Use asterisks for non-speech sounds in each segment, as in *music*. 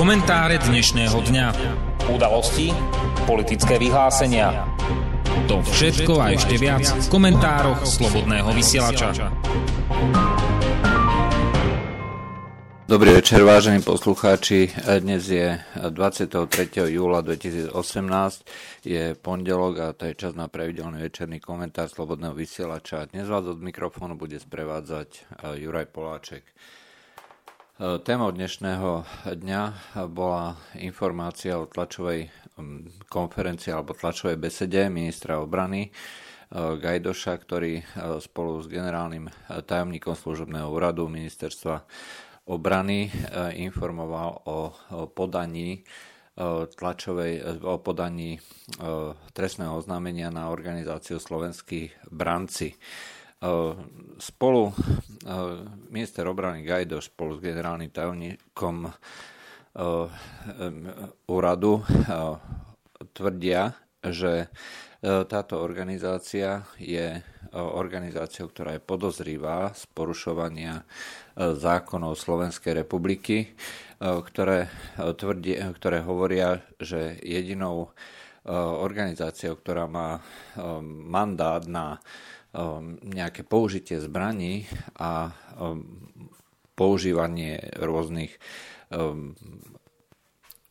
Komentáre dnešného dňa. Udalosti, politické vyhlásenia. To všetko a ešte viac v komentároch Slobodného vysielača. Dobrý večer, vážení poslucháči. Dnes je 23. júla 2018, je pondelok a to je čas na pravidelný večerný komentár Slobodného vysielača. Dnes vás od mikrofónu bude sprevádzať eh, Juraj Poláček. Eh, témou dnešného dňa bola informácia o tlačovej konferencii alebo tlačovej besede ministra obrany eh, Gajdoša, ktorý eh, spolu s generálnym tajomníkom služobného úradu ministerstva obrany informoval o podaní tlačovej, o podaní trestného oznámenia na organizáciu slovenských branci. Spolu minister obrany Gajdo spolu s generálnym tajomníkom úradu tvrdia, že táto organizácia je organizáciou, ktorá je podozrivá z porušovania zákonov Slovenskej republiky, ktoré, tvrdie, ktoré hovoria, že jedinou organizáciou, ktorá má mandát na nejaké použitie zbraní a um, používanie rôznych um,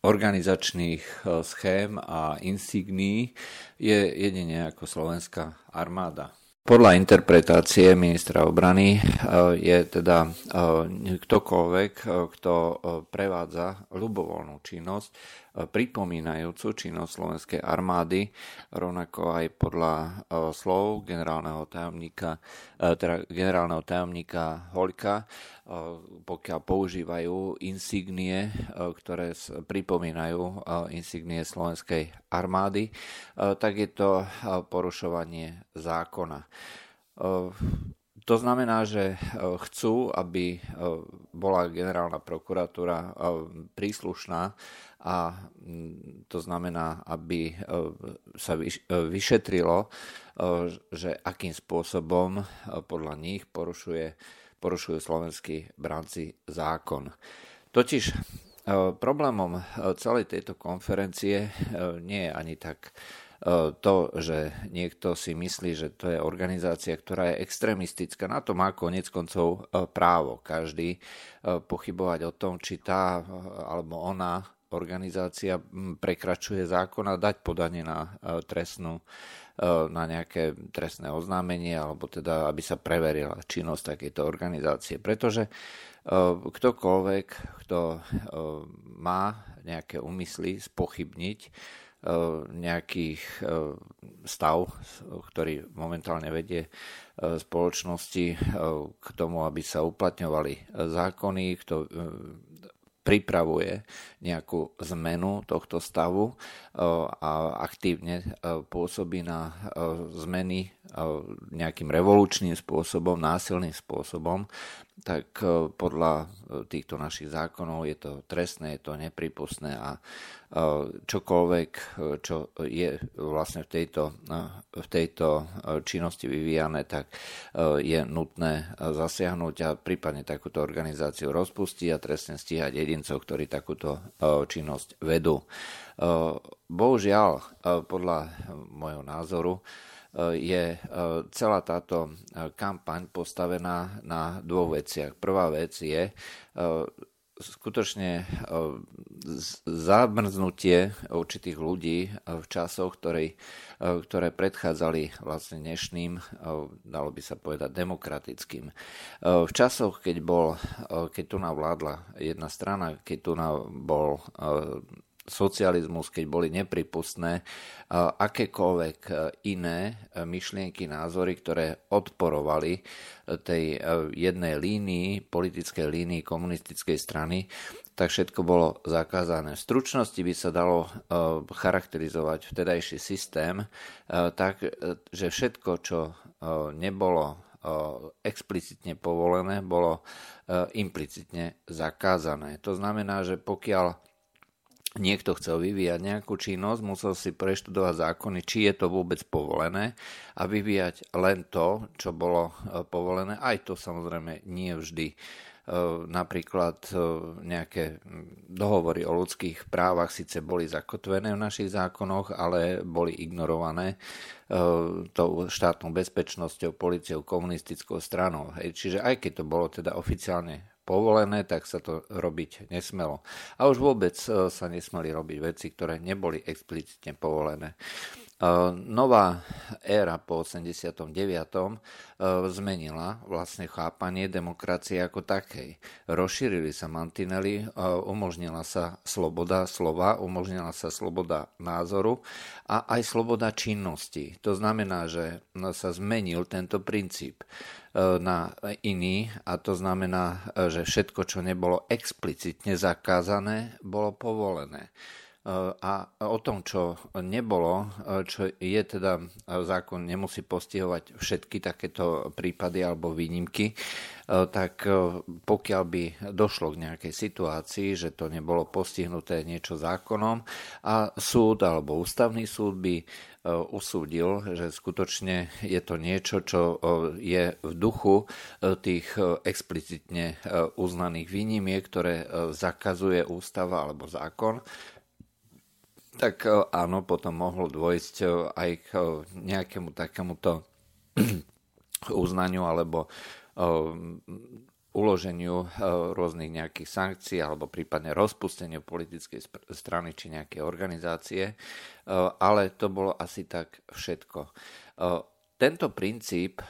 organizačných uh, schém a insigní je jedine ako slovenská armáda. Podľa interpretácie ministra obrany uh, je teda uh, ktokoľvek, kto prevádza ľubovoľnú činnosť, pripomínajúcu činnosť slovenskej armády, rovnako aj podľa e, slov generálneho tajomníka, e, teda generálneho tajomníka Holka, e, pokiaľ používajú insignie, ktoré pripomínajú insignie slovenskej armády, tak je to porušovanie zákona. To znamená, že chcú, aby bola generálna prokuratúra príslušná a mm, to znamená, aby e, sa e, vyšetrilo, e, že akým spôsobom podľa nich porušuje, porušujú slovenskí bránci zákon. Totiž problémom celej tejto konferencie nie je ani tak to, že niekto si myslí, že to je organizácia, ktorá je extrémistická. Na to má konec koncov právo každý pochybovať o tom, či tá alebo ona organizácia prekračuje zákon a dať podanie na e, trestnú e, na nejaké trestné oznámenie alebo teda, aby sa preverila činnosť takejto organizácie. Pretože e, ktokoľvek, kto má nejaké úmysly spochybniť nejakých stav, ktorý momentálne vedie spoločnosti k tomu, aby sa uplatňovali zákony, kto pripravuje nejakú zmenu tohto stavu e, a aktívne e, pôsobí na e, zmeny nejakým revolučným spôsobom, násilným spôsobom, tak podľa týchto našich zákonov je to trestné, je to nepripustné a čokoľvek, čo je vlastne v tejto, v tejto činnosti vyvíjane, tak je nutné zasiahnuť a prípadne takúto organizáciu rozpustiť a trestne stíhať jedincov, ktorí takúto činnosť vedú. Bohužiaľ, podľa môjho názoru, je celá táto kampaň postavená na dvoch veciach. Prvá vec je skutočne e, zamrznutie určitých ľudí v časoch, ktoré, ktoré predchádzali vlastne dnešným, dalo by sa povedať, demokratickým. V časoch, keď, bol, keď tu navládla jedna strana, keď tu bol socializmus, keď boli nepripustné akékoľvek e, iné e, myšlienky, názory, ktoré odporovali e, tej jednej línii, politickej línii komunistickej strany, tak všetko bolo zakázané. V stručnosti by sa dalo charakterizovať vtedajší systém tak, že všetko, čo nebolo explicitne povolené, bolo implicitne zakázané. To znamená, že pokiaľ niekto chcel vyvíjať nejakú činnosť, musel si preštudovať zákony, či je to vôbec povolené a vyvíjať len to, čo bolo e, povolené. Aj to samozrejme nie vždy. E, napríklad nejaké dohovory o ľudských právach síce boli zakotvené v našich zákonoch, ale boli ignorované tou štátnou bezpečnosťou, policiou, komunistickou stranou. Čiže aj keď to bolo teda oficiálne povolené, tak sa to robiť nesmelo. A už vôbec e, sa nesmeli robiť veci, ktoré neboli explicitne povolené. Nová éra po 89. E, zmenila vlastne chápanie demokracie ako takej. Rozšírili sa mantinely, e, umožnila sa sloboda slova, umožnila sa sloboda názoru a aj sloboda činnosti. To znamená, že sa zmenil tento princíp e, na iný a to znamená, že všetko, čo nebolo explicitne zakázané, bolo povolené. A o tom, čo nebolo, čo je teda zákon nemusí postihovať všetky takéto prípady alebo výnimky, tak pokiaľ by došlo k nejakej situácii, že to nebolo postihnuté niečo zákonom a súd alebo ústavný súd by usúdil, že skutočne je to niečo, čo je v duchu tých explicitne uznaných výnimiek, ktoré zakazuje ústava alebo zákon, tak e, áno, potom mohlo dôjsť e, aj k e, nejakému takémuto *clears throat* uznaniu alebo uloženiu rôznych nejakých sankcií alebo prípadne rozpusteniu politickej strany či nejakej organizácie, ale to bolo asi tak všetko. Tento princíp,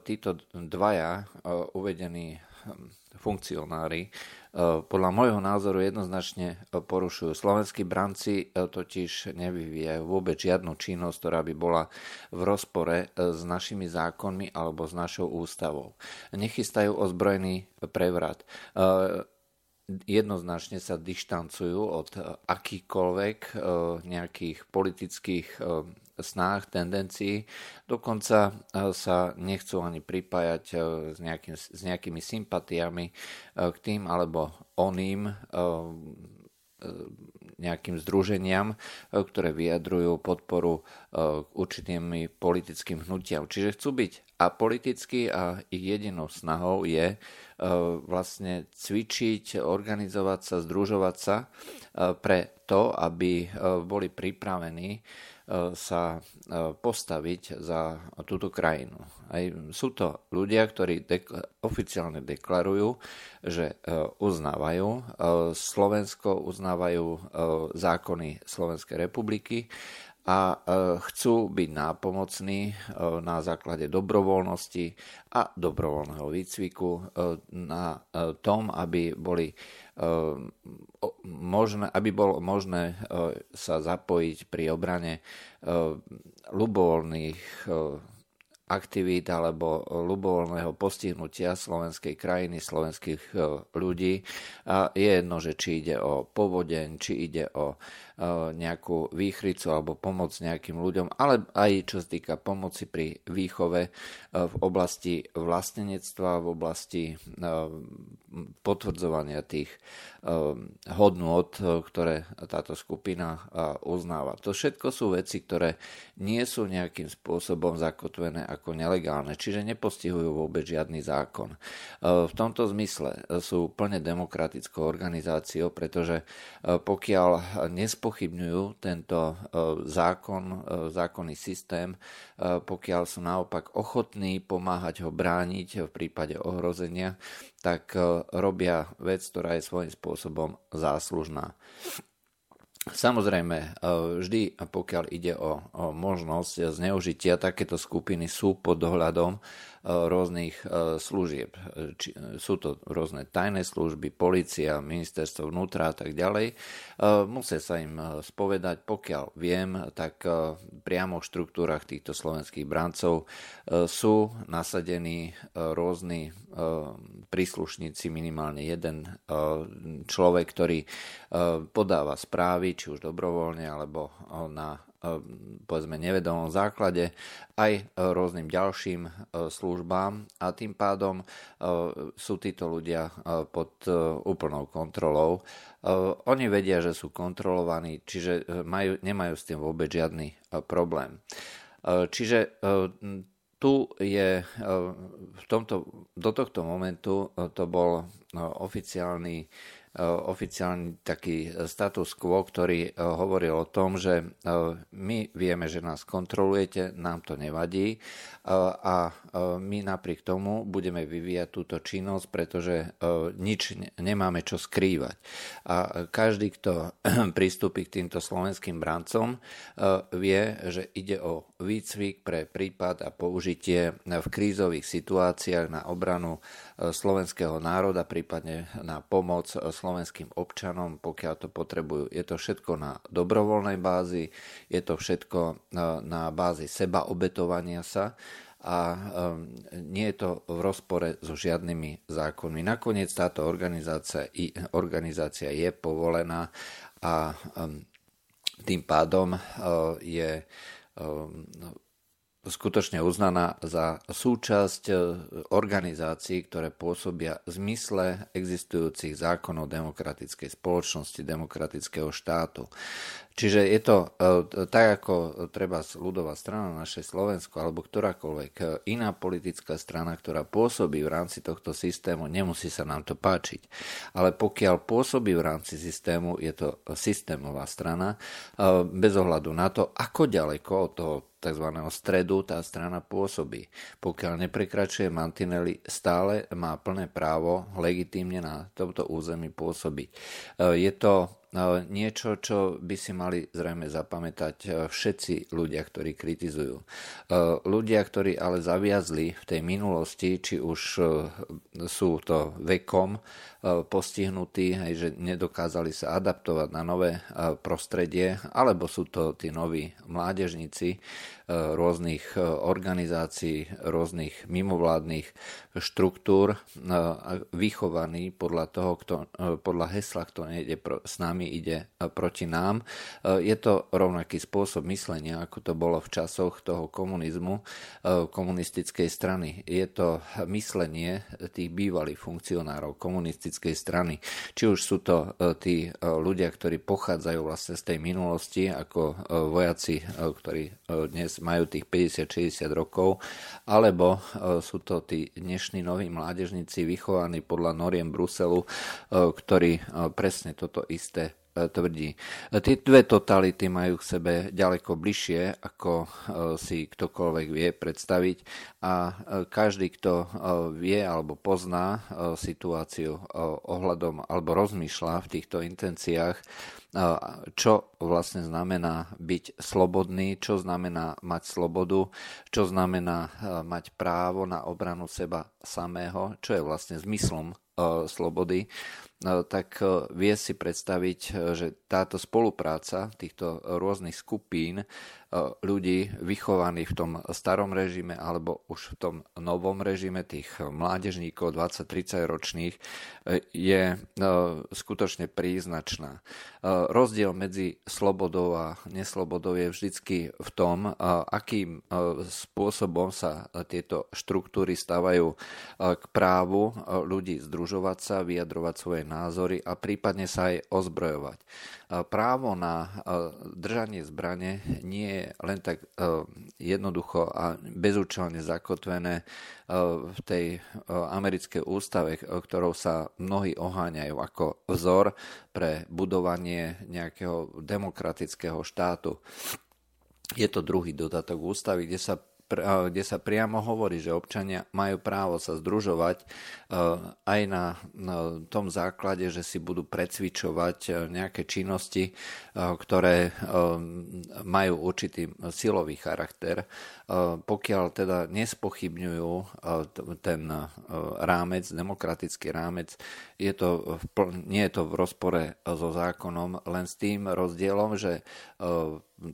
títo dvaja uvedení hm, funkcionári E, podľa môjho názoru jednoznačne e, porušujú. Slovenskí branci e, totiž nevyvíjajú vôbec žiadnu činnosť, ktorá by bola v rozpore s našimi zákonmi alebo s našou ústavou. Nechystajú ozbrojený prevrat jednoznačne sa dištancujú od akýchkoľvek nejakých politických snách, tendencií. Dokonca e, sa nechcú ani pripájať e, s, nejakým, s nejakými sympatiami e, k tým alebo oným nejakým združeniam, ktoré vyjadrujú podporu k určitým politickým hnutiam. Čiže chcú byť apolitickí a ich jedinou snahou je vlastne cvičiť, organizovať sa, združovať sa pre to, aby boli pripravení sa e, postaviť za túto krajinu. Aj sú to ľudia, ktorí dekla- oficiálne deklarujú, že e, uznávajú e, Slovensko, uznávajú zákony Slovenskej republiky a chcú byť nápomocní na základe dobrovoľnosti a dobrovoľného výcviku na tom, aby boli možné, aby bolo možné sa zapojiť pri obrane ľubovoľných aktivít alebo ľubovoľného postihnutia slovenskej krajiny, slovenských ľudí. A je jedno, že či ide o povodeň, či ide o nejakú výchricu alebo pomoc nejakým ľuďom, ale aj čo sa týka pomoci pri výchove v oblasti vlastenectva, v oblasti potvrdzovania tých hodnôt, ktoré táto skupina uznáva. To všetko sú veci, ktoré nie sú nejakým spôsobom zakotvené ako nelegálne, čiže nepostihujú vôbec žiadny zákon. V tomto zmysle sú plne demokratickou organizáciou, pretože pokiaľ nespo nespochybňujú tento e, zákon, e, zákonný systém, e, pokiaľ sú naopak ochotní pomáhať ho brániť v prípade ohrozenia, tak robia vec, ktorá je svojím spôsobom záslužná. Samozrejme, vždy pokiaľ ide o, možnosť zneužitia, takéto skupiny sú pod dohľadom rôznych e, služieb. Sú to rôzne tajné služby, policia, ministerstvo vnútra a tak ďalej. E, musia sa im e, spovedať, pokiaľ viem, tak priamo v štruktúrach týchto slovenských brancov sú nasadení rôzni príslušníci, minimálne jeden človek, ktorý podáva správy, či už dobrovoľne alebo na povedzme nevedomom základe aj rôznym ďalším službám a tým pádom sú títo ľudia pod úplnou kontrolou. Oni vedia, že sú kontrolovaní, čiže majú, nemajú s tým vôbec žiadny problém. Čiže tu je v tomto, do tohto momentu to bol oficiálny oficiálny taký status quo, ktorý hovoril o tom, že my vieme, že nás kontrolujete, nám to nevadí a my napriek tomu budeme vyvíjať túto činnosť, pretože nič nemáme čo skrývať. A každý, kto *clears throat* pristúpi k týmto slovenským brancom, vie, že ide o výcvik pre prípad a použitie v krízových situáciách na obranu slovenského národa, prípadne na pomoc slovenským občanom, pokiaľ to potrebujú. Je to všetko na dobrovoľnej bázi, je to všetko e, na bázi seba obetovania sa a e, nie je to v rozpore so žiadnymi zákonmi. Nakoniec táto organizácia, organizácia je povolená a e, tým pádom je skutočne uznaná za súčasť e, organizácií, ktoré pôsobia v zmysle existujúcich zákonov demokratickej spoločnosti, demokratického štátu. Čiže je to e, tak, ako treba ľudová strana naše Slovensko alebo ktorákoľvek e, iná politická strana, ktorá pôsobí v rámci tohto systému, nemusí sa nám to páčiť. Ale pokiaľ pôsobí v rámci systému, je to systémová strana, bez ohľadu na to, ako ďaleko od toho tzv. stredu tá strana pôsobí. Pokiaľ neprekračuje mantinely, stále má plné právo legitímne na tomto území pôsobiť. E, je to e, niečo, čo by si mali zrejme zapamätať e, všetci ľudia, ktorí kritizujú. Ľudia, ktorí ale zaviazli v tej minulosti, či už sú to vekom, postihnutí, hej, že nedokázali sa adaptovať na nové e, prostredie, alebo sú to tí noví mládežníci e, rôznych organizácií, rôznych mimovládnych štruktúr, vychovaní podľa toho, kto, podľa hesla, kto nejde s nami, ide proti nám. Je to rovnaký spôsob myslenia, ako to bolo v časoch toho komunizmu, komunistickej strany. Je to myslenie tých bývalých funkcionárov komunistickej komunistickej strany. Či už sú to e, tí e, ľudia, ktorí pochádzajú vlastne z tej minulosti, ako e, vojaci, ktorí dnes majú tých 50-60 rokov, alebo sú to tí dnešní noví mládežníci vychovaní podľa noriem Bruselu, ktorí presne toto isté tvrdí. Tie dve totality majú k sebe ďaleko bližšie, ako e, si ktokoľvek vie predstaviť a e, každý, kto vie alebo pozná situáciu ohľadom alebo rozmýšľa v týchto intenciách, čo vlastne znamená byť slobodný, čo znamená mať slobodu, čo znamená mať právo na obranu seba samého, čo je vlastne zmyslom slobody, tak e, vie si predstaviť, e, že táto spolupráca týchto rôznych skupín E, ľudí vychovaných v tom starom režime alebo už v tom novom režime tých mládežníkov 20-30 ročných je skutočne príznačná. Rozdiel medzi slobodou a neslobodou je vždycky v tom, akým spôsobom sa tieto štruktúry stávajú k právu ľudí združovať sa, vyjadrovať svoje názory a prípadne sa aj ozbrojovať právo na držanie zbrane nie je len tak jednoducho a bezúčelne zakotvené v tej americkej ústave, ktorou sa mnohí oháňajú ako vzor pre budovanie nejakého demokratického štátu. Je to druhý dodatok ústavy, kde sa kde sa priamo hovorí, že občania majú právo sa združovať aj na tom základe, že si budú precvičovať nejaké činnosti, ktoré majú určitý silový charakter. Pokiaľ teda nespochybňujú ten rámec, demokratický rámec, je to, nie je to v rozpore so zákonom, len s tým rozdielom, že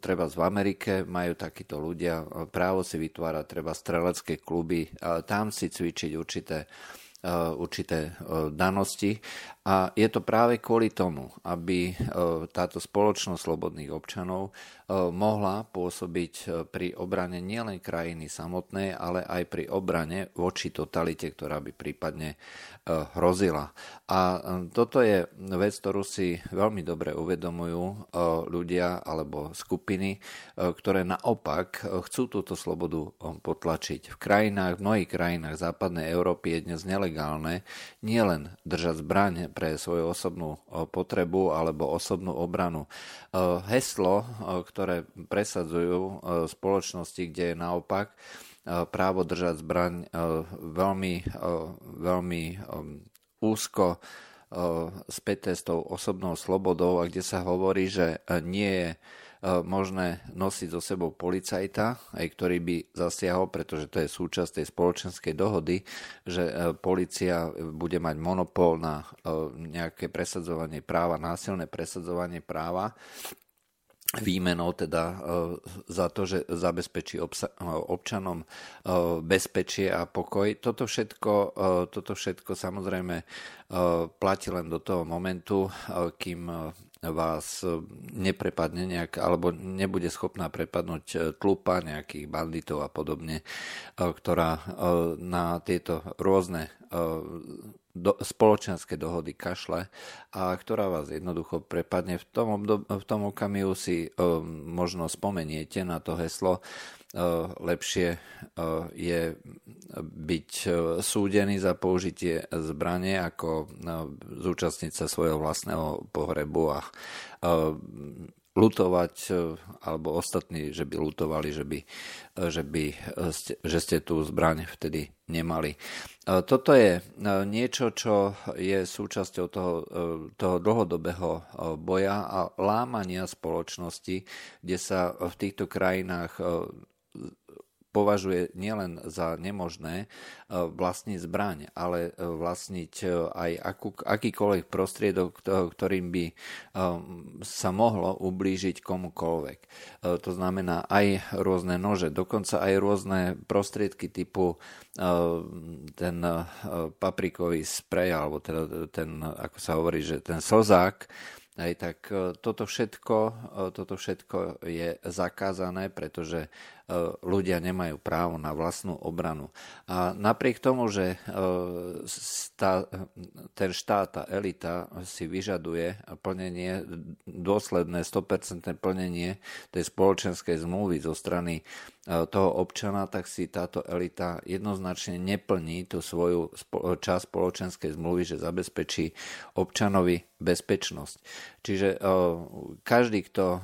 treba v Amerike majú takíto ľudia právo si vytvárať treba strelecké kluby, tam si cvičiť určité určité danosti. A je to práve kvôli tomu, aby táto spoločnosť slobodných občanov mohla pôsobiť pri obrane nielen krajiny samotnej, ale aj pri obrane voči totalite, ktorá by prípadne hrozila. A toto je vec, ktorú si veľmi dobre uvedomujú ľudia alebo skupiny, ktoré naopak chcú túto slobodu potlačiť. V krajinách, v mnohých krajinách západnej Európy je dnes nelegálne nielen držať zbraň pre svoju osobnú potrebu alebo osobnú obranu. Heslo, ktoré presadzujú spoločnosti, kde je naopak, právo držať zbraň veľmi, veľmi úzko späté s tou osobnou slobodou a kde sa hovorí, že nie je možné nosiť so sebou policajta, aj ktorý by zasiahol, pretože to je súčasť tej spoločenskej dohody, že policia bude mať monopol na nejaké presadzovanie práva, násilné presadzovanie práva výmenou teda e, za to, že zabezpečí občanom e, bezpečie a pokoj. Toto všetko, e, toto všetko samozrejme platí len do toho momentu, kým vás neprepadne nejak, alebo nebude schopná prepadnúť tlupa nejakých banditov a podobne, ktorá na tieto rôzne do, spoločenské dohody kašle a ktorá vás jednoducho prepadne. V tom, obdob, v tom okamihu si uh, možno spomeniete na to heslo uh, lepšie uh, je byť uh, súdený za použitie zbrane ako uh, zúčastniť sa svojho vlastného pohrebu a uh, lutovať, alebo ostatní, že by lutovali, že, by, že, by, že ste tú zbraň vtedy nemali. Toto je niečo, čo je súčasťou toho, toho dlhodobého boja a lámania spoločnosti, kde sa v týchto krajinách považuje nielen za nemožné e, vlastniť zbraň, ale e, vlastniť e, aj akú, akýkoľvek prostriedok, ktorým by sa mohlo ublížiť komukoľvek. To znamená aj rôzne nože, dokonca aj rôzne prostriedky typu ten paprikový sprej, alebo teda ten, ako sa hovorí, že ten slzák, Hej, tak toto všetko, toto všetko je zakázané, pretože ľudia nemajú právo na vlastnú obranu. A napriek tomu, že e, ten štát, tá elita si vyžaduje plnenie, dôsledné 100% plnenie tej spoločenskej zmluvy zo strany e, toho občana, tak si táto elita jednoznačne neplní tú svoju časť spoločenskej zmluvy, že zabezpečí občanovi bezpečnosť. Čiže každý, kto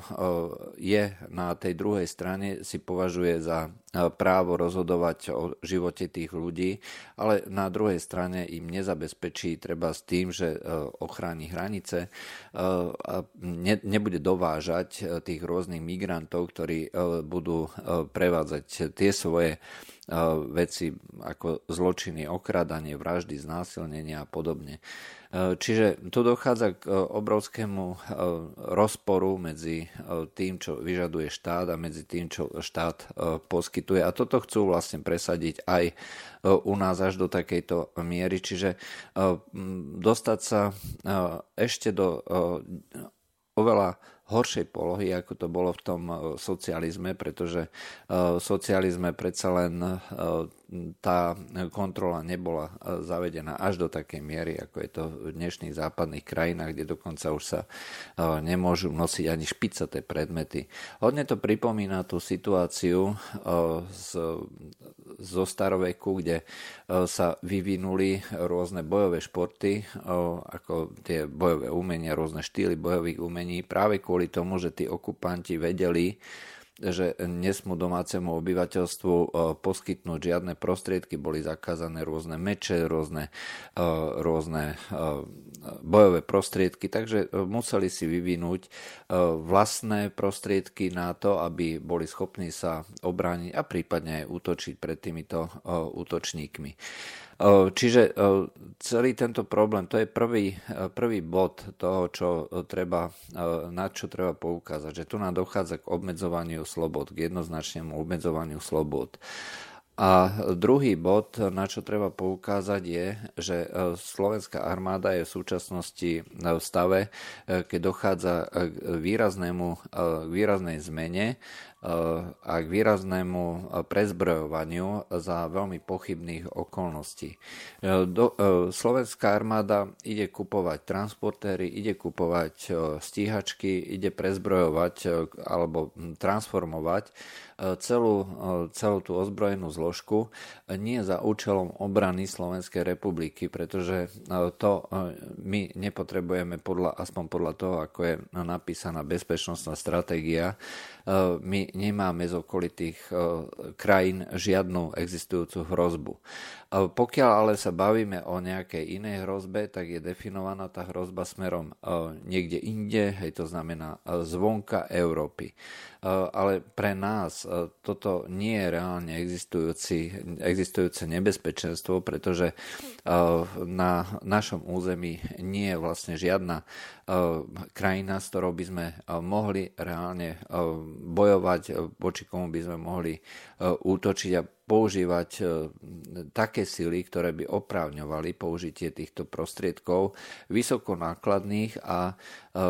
je na tej druhej strane, si považuje za e, právo rozhodovať o živote tých ľudí, ale na druhej strane im nezabezpečí treba s tým, že e, ochráni hranice e, a nebude dovážať tých rôznych migrantov, ktorí budú prevádzať tie svoje veci ako zločiny, okradanie, vraždy, znásilnenia a podobne. Čiže tu dochádza k obrovskému rozporu medzi tým, čo vyžaduje štát a medzi tým, čo štát poskytuje. A toto chcú vlastne presadiť aj u nás až do takejto miery. Čiže dostať sa ešte do oveľa horšej polohy, ako to bolo v tom socializme, pretože v socializme predsa len tá kontrola nebola e, zavedená až do takej miery, ako je to v dnešných západných krajinách, kde dokonca už sa e, nemôžu nosiť ani špicaté predmety. Hodne to pripomína tú situáciu e, z, zo staroveku, kde sa vyvinuli rôzne bojové športy, ako tie bojové umenia, rôzne štýly bojových umení, práve kvôli tomu, že tí okupanti vedeli, že nesmú domácemu obyvateľstvu e, poskytnúť žiadne prostriedky, boli zakázané rôzne meče, rôzne, e, rôzne e, bojové prostriedky, takže museli si vyvinúť vlastné prostriedky na to, aby boli schopní sa obrániť a prípadne aj útočiť pred týmito útočníkmi. Čiže celý tento problém, to je prvý, prvý bod toho, čo treba, na čo treba poukázať, že tu nám dochádza k obmedzovaniu slobod, k jednoznačnému obmedzovaniu slobod. A druhý bod, na čo treba poukázať, je, že slovenská armáda je v súčasnosti v stave, keď dochádza k, výraznému, k výraznej zmene a k výraznému prezbrojovaniu za veľmi pochybných okolností. Do, slovenská armáda ide kupovať transportéry, ide kupovať stíhačky, ide prezbrojovať alebo transformovať celú, celú tú ozbrojenú zložku nie za účelom obrany Slovenskej republiky, pretože to my nepotrebujeme podľa, aspoň podľa toho, ako je napísaná bezpečnostná stratégia, my nemáme z okolitých krajín žiadnu existujúcu hrozbu. Pokiaľ ale sa bavíme o nejakej inej hrozbe, tak je definovaná tá hrozba smerom niekde inde, hej, to znamená zvonka Európy. Ale pre nás toto nie je reálne existujúce nebezpečenstvo, pretože na našom území nie je vlastne žiadna krajina, s ktorou by sme mohli reálne bojovať, voči komu by sme mohli útočiť a používať e, také sily, ktoré by oprávňovali použitie týchto prostriedkov vysokonákladných a e,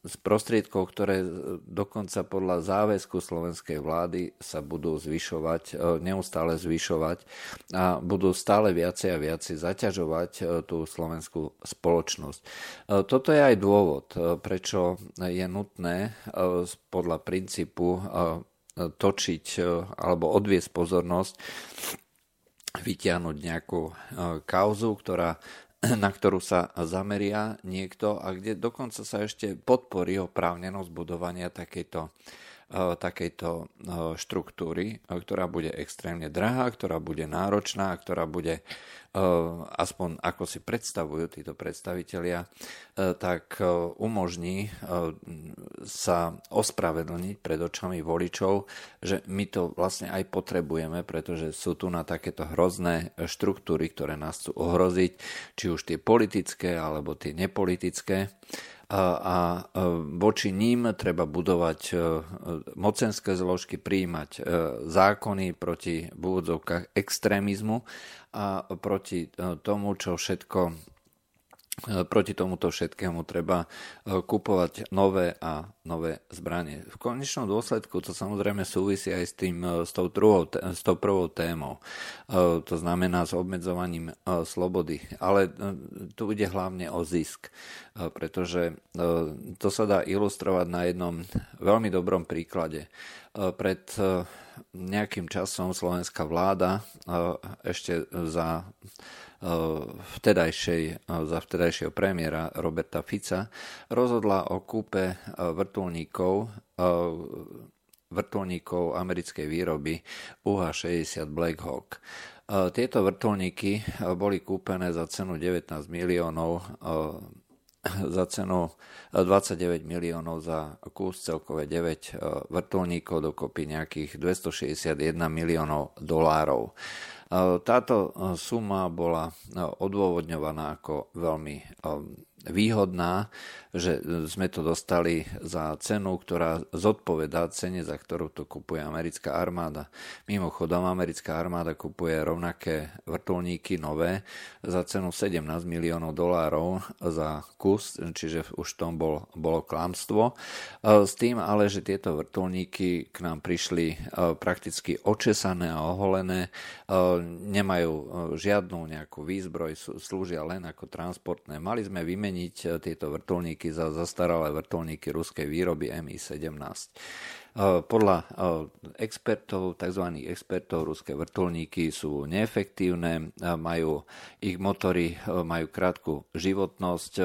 z prostriedkov, ktoré dokonca podľa záväzku slovenskej vlády sa budú zvyšovať, e, neustále zvyšovať a budú stále viacej a viacej zaťažovať tú slovenskú spoločnosť. Toto je aj dôvod, prečo je nutné podľa princípu točiť e, alebo odviesť pozornosť, vytiahnuť nejakú e, kauzu, ktorá, *clears throat* na ktorú sa zameria niekto a kde dokonca sa ešte podporí oprávnenosť budovania takejto, takejto štruktúry, ktorá bude extrémne drahá, ktorá bude náročná, ktorá bude aspoň ako si predstavujú títo predstavitelia, tak umožní sa ospravedlniť pred očami voličov, že my to vlastne aj potrebujeme, pretože sú tu na takéto hrozné štruktúry, ktoré nás chcú ohroziť, či už tie politické alebo tie nepolitické a voči ním treba budovať mocenské zložky, príjmať zákony proti v úvodzovkách extrémizmu a proti e, tomu, čo všetko e, proti tomuto všetkému treba e, kupovať nové a nové zbranie. V konečnom dôsledku to samozrejme súvisí aj s, tým, s, tou, druhou, s tou prvou témou, to znamená s obmedzovaním slobody. Ale tu ide hlavne o zisk, pretože to sa dá ilustrovať na jednom veľmi dobrom príklade. Pred nejakým časom slovenská vláda ešte za vtedajšej, za vtedajšieho premiéra Roberta Fica rozhodla o kúpe vrtulníkov vrtulníkov americkej výroby UH-60 Black Hawk. Tieto vrtulníky boli kúpené za cenu 19 miliónov za cenu 29 miliónov za kus, celkové 9 e, vrtulníkov, dokopy nejakých 261 miliónov dolárov. Táto e, suma bola odôvodňovaná ako veľmi výhodná, že sme to dostali za cenu, ktorá zodpovedá cene, za ktorú to kupuje americká armáda. Mimochodom, americká armáda kupuje rovnaké vrtulníky nové za cenu 17 miliónov dolárov za kus, čiže už v tom bol, bolo klamstvo. S tým ale, že tieto vrtulníky k nám prišli e, prakticky očesané a oholené, e, nemajú e, žiadnu nejakú výzbroj, slúžia len ako transportné. Mali sme vymeniť vymeniť eh, tieto vrtulníky za zastaralé vrtulníky ruskej výroby Mi-17. Podľa expertov, tzv. expertov, ruské vrtulníky sú neefektívne, majú, ich motory majú krátku životnosť,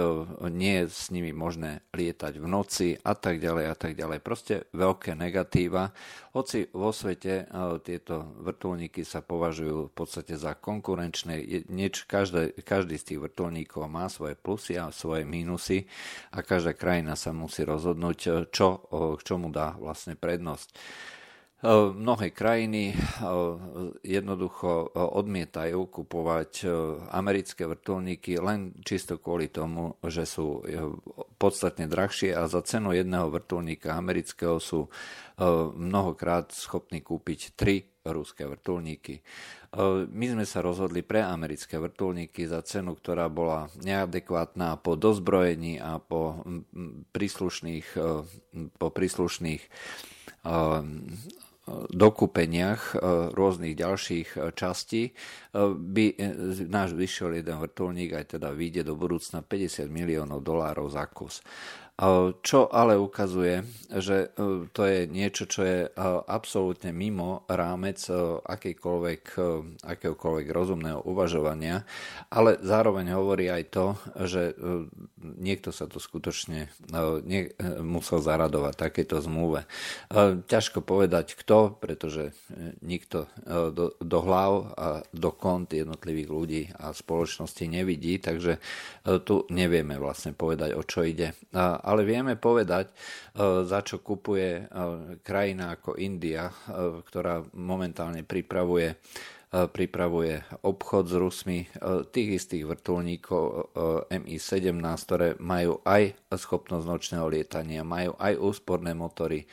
nie je s nimi možné lietať v noci a tak ďalej a tak ďalej. Proste veľké negatíva. Hoci vo svete tieto vrtulníky sa považujú v podstate za konkurenčné, nieč, každé, každý z tých vrtulníkov má svoje plusy a svoje mínusy a každá krajina sa musí rozhodnúť, čo, k čomu dá vlastne prednosť. Mnohé krajiny jednoducho odmietajú kupovať americké vrtulníky len čisto kvôli tomu, že sú podstatne drahšie a za cenu jedného vrtulníka amerického sú mnohokrát schopní kúpiť tri ruské vrtulníky. My sme sa rozhodli pre americké vrtulníky za cenu, ktorá bola neadekvátna po dozbrojení a po príslušných, po príslušných dokúpeniach rôznych ďalších častí by náš vyšiel jeden vrtulník aj teda vyjde do budúcna 50 miliónov dolárov za kus. Čo ale ukazuje, že e, to je niečo, čo je e, absolútne mimo rámec e, akýkoľvek, akéhokoľvek rozumného uvažovania, ale zároveň hovorí aj to, že niekto sa to skutočne musel zaradovať takéto zmluve. Ťažko povedať kto, pretože nikto do, do hlav a do kont jednotlivých ľudí a spoločnosti nevidí, takže tu nevieme vlastne povedať, o čo ide ale vieme povedať, e, za čo kupuje e, krajina ako India, e, ktorá momentálne pripravuje pripravuje obchod s Rusmi tých istých vrtulníkov Mi-17, ktoré majú aj schopnosť nočného lietania, majú aj úsporné motory,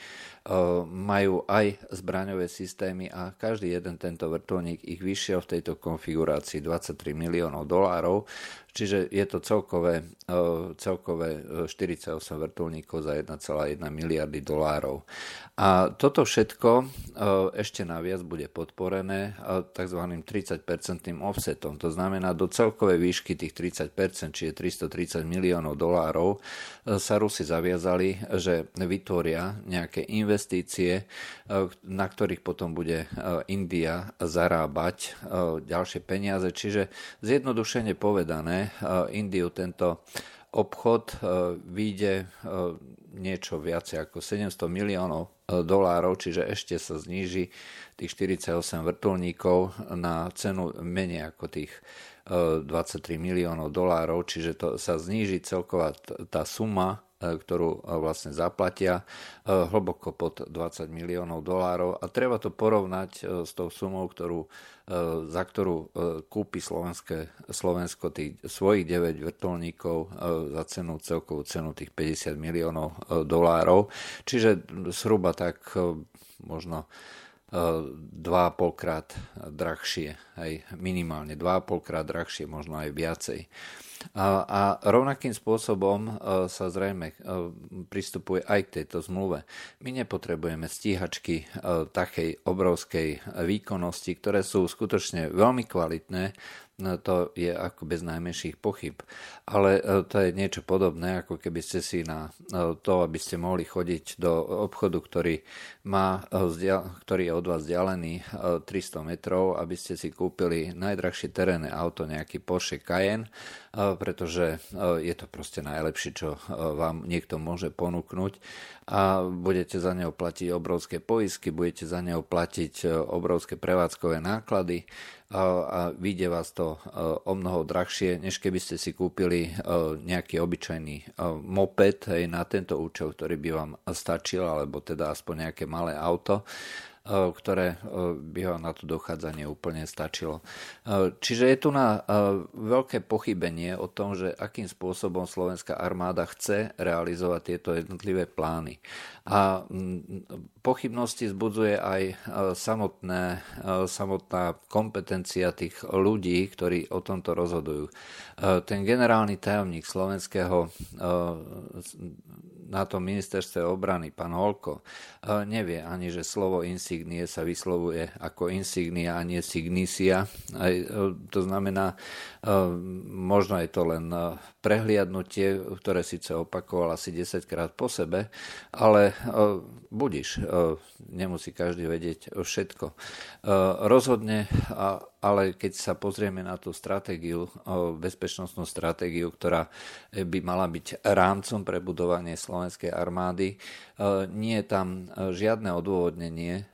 majú aj zbraňové systémy a každý jeden tento vrtulník ich vyšiel v tejto konfigurácii 23 miliónov dolárov, Čiže je to celkové, e, celkové 48 e, vrtulníkov za 1,1 miliardy dolárov. A toto všetko ešte naviac bude podporené tzv. 30-percentným offsetom. To znamená, do celkovej výšky tých 30%, čiže 330 miliónov dolárov, sa Rusi zaviazali, že vytvoria nejaké investície, na ktorých potom bude India zarábať ďalšie peniaze. Čiže zjednodušene povedané, Indiu tento obchod e, vyjde e, niečo viac ako 700 miliónov e, dolárov, čiže ešte sa zníži tých 48 vrtulníkov na cenu menej ako tých 23 miliónov dolárov, čiže to sa zníži celková tá suma E, ktorú e, vlastne zaplatia, e, hlboko pod 20 miliónov dolárov a treba to porovnať s tou sumou, ktorú, za ktorú kúpi Slovenské, Slovensko tých svojich 9 vrtulníkov za cenu, celkovú cenu tých 50 miliónov dolárov. Čiže zhruba tak možno 2,5 krát drahšie, aj minimálne 2,5 krát drahšie, možno aj viacej. A, rovnakým spôsobom e, sa zrejme e, pristupuje aj k tejto zmluve. My nepotrebujeme stíhačky e, takej obrovskej výkonnosti, ktoré sú skutočne veľmi kvalitné, to je ako bez najmenších pochyb. Ale e, to je niečo podobné, ako keby ste si na e, to, aby ste mohli chodiť do obchodu, ktorý, má, e, ktorý je od vás vzdialený 300 metrov, aby ste si kúpili najdrahšie terénne auto, nejaký Porsche Cayenne, pretože je to proste najlepšie, čo vám niekto môže ponúknuť a budete za neho platiť obrovské poisky, budete za neho platiť obrovské prevádzkové náklady a vyjde vás to o mnoho drahšie, než keby ste si kúpili nejaký obyčajný moped na tento účel, ktorý by vám stačil, alebo teda aspoň nejaké malé auto ktoré by vám na to dochádzanie úplne stačilo. Čiže je tu na veľké pochybenie o tom, že akým spôsobom slovenská armáda chce realizovať tieto jednotlivé plány. A pochybnosti zbudzuje aj samotné, samotná kompetencia tých ľudí, ktorí o tomto rozhodujú. Ten generálny tajomník slovenského na tom ministerstve obrany, pán Holko, nevie ani, že slovo insignie sa vyslovuje ako insignia a nie signisia. E, to znamená, e, možno je to len e, prehliadnutie, ktoré síce opakoval asi 10 krát po sebe, ale budiš, nemusí každý vedieť všetko. Rozhodne, ale keď sa pozrieme na tú stratégiu, bezpečnostnú stratégiu, ktorá by mala byť rámcom pre budovanie slovenskej armády, nie je tam žiadne odôvodnenie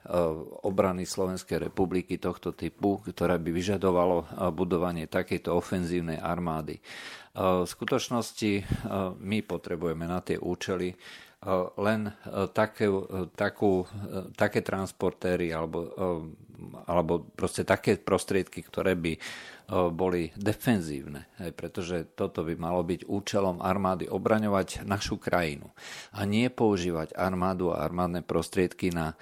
obrany Slovenskej republiky tohto typu, ktoré by vyžadovalo budovanie takejto ofenzívnej armády. V skutočnosti my potrebujeme na tie účely len také, takú, také transportéry alebo, alebo proste také prostriedky, ktoré by boli defenzívne, pretože toto by malo byť účelom armády obraňovať našu krajinu a nie používať armádu a armádne prostriedky na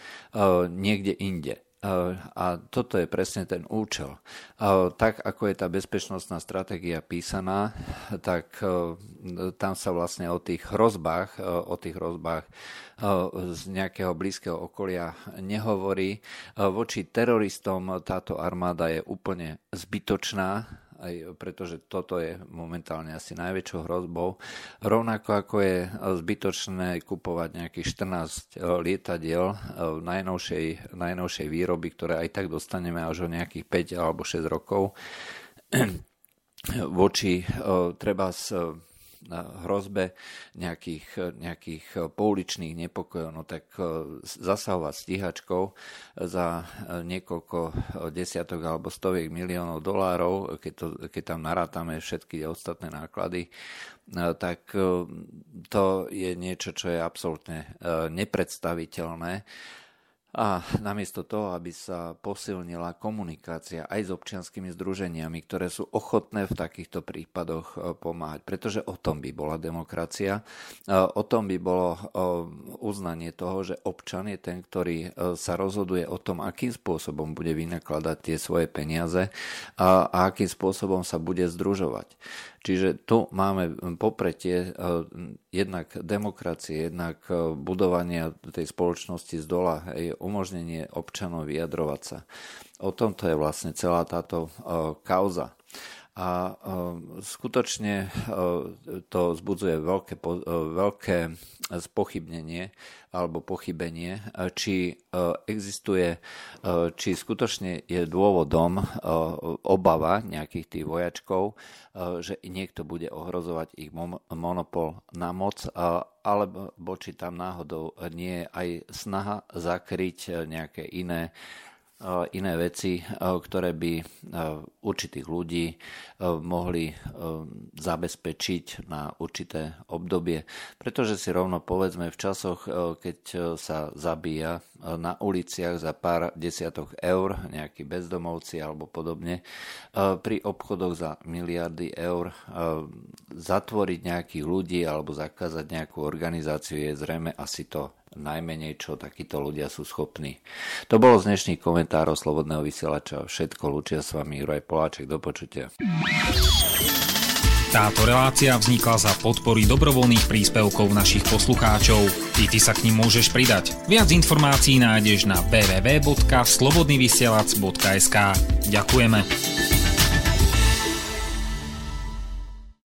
niekde inde a toto je presne ten účel. Tak ako je tá bezpečnostná stratégia písaná, tak tam sa vlastne o tých hrozbách, o tých hrozbách z nejakého blízkeho okolia nehovorí. Voči teroristom táto armáda je úplne zbytočná, aj pretože toto je momentálne asi najväčšou hrozbou. Rovnako ako je zbytočné kupovať nejakých 14 e, lietadiel v najnovšej, najnovšej výroby, ktoré aj tak dostaneme až o nejakých 5 alebo 6 rokov. *clears throat* Voči e, treba s hrozbe nejakých, nejakých pouličných nepokojov, no tak e, zasahovať stíhačkou za niekoľko desiatok alebo stoviek miliónov dolárov, keď, to, keď tam narátame všetky ostatné náklady, e, tak e, to je niečo, čo je absolútne nepredstaviteľné a namiesto toho, aby sa posilnila komunikácia aj s občianskými združeniami, ktoré sú ochotné v takýchto prípadoch e, pomáhať. Pretože o tom by bola demokracia, e, o tom by bolo e, uznanie toho, že občan je ten, ktorý sa rozhoduje o tom, akým spôsobom bude vynakladať tie svoje peniaze a, a akým spôsobom sa bude združovať. Čiže tu máme popretie e, jednak demokracie, jednak e, budovania tej spoločnosti z dola, je umožnenie občanov vyjadrovať sa. O tomto je vlastne celá táto e, kauza. A skutočne to zbudzuje veľké, veľké spochybnenie alebo pochybenie, či existuje, či skutočne je dôvodom obava nejakých tých vojačkov, že niekto bude ohrozovať ich monopol na moc, alebo či tam náhodou nie je aj snaha zakryť nejaké iné iné veci, ktoré by určitých ľudí mohli zabezpečiť na určité obdobie. Pretože si rovno povedzme v časoch, keď sa zabíja na uliciach za pár desiatok eur nejakí bezdomovci alebo podobne, pri obchodoch za miliardy eur zatvoriť nejakých ľudí alebo zakázať nejakú organizáciu je zrejme asi to najmenej, čo takíto ľudia sú schopní. To bolo z dnešných komentárov Slobodného vysielača. Všetko lúčia s vami Juraj Poláček. Do počutia. Táto relácia vznikla za podpory dobrovoľných príspevkov našich poslucháčov. Ty, ty sa k ním môžeš pridať. Viac informácií nájdeš na www.slobodnyvysielac.sk Ďakujeme.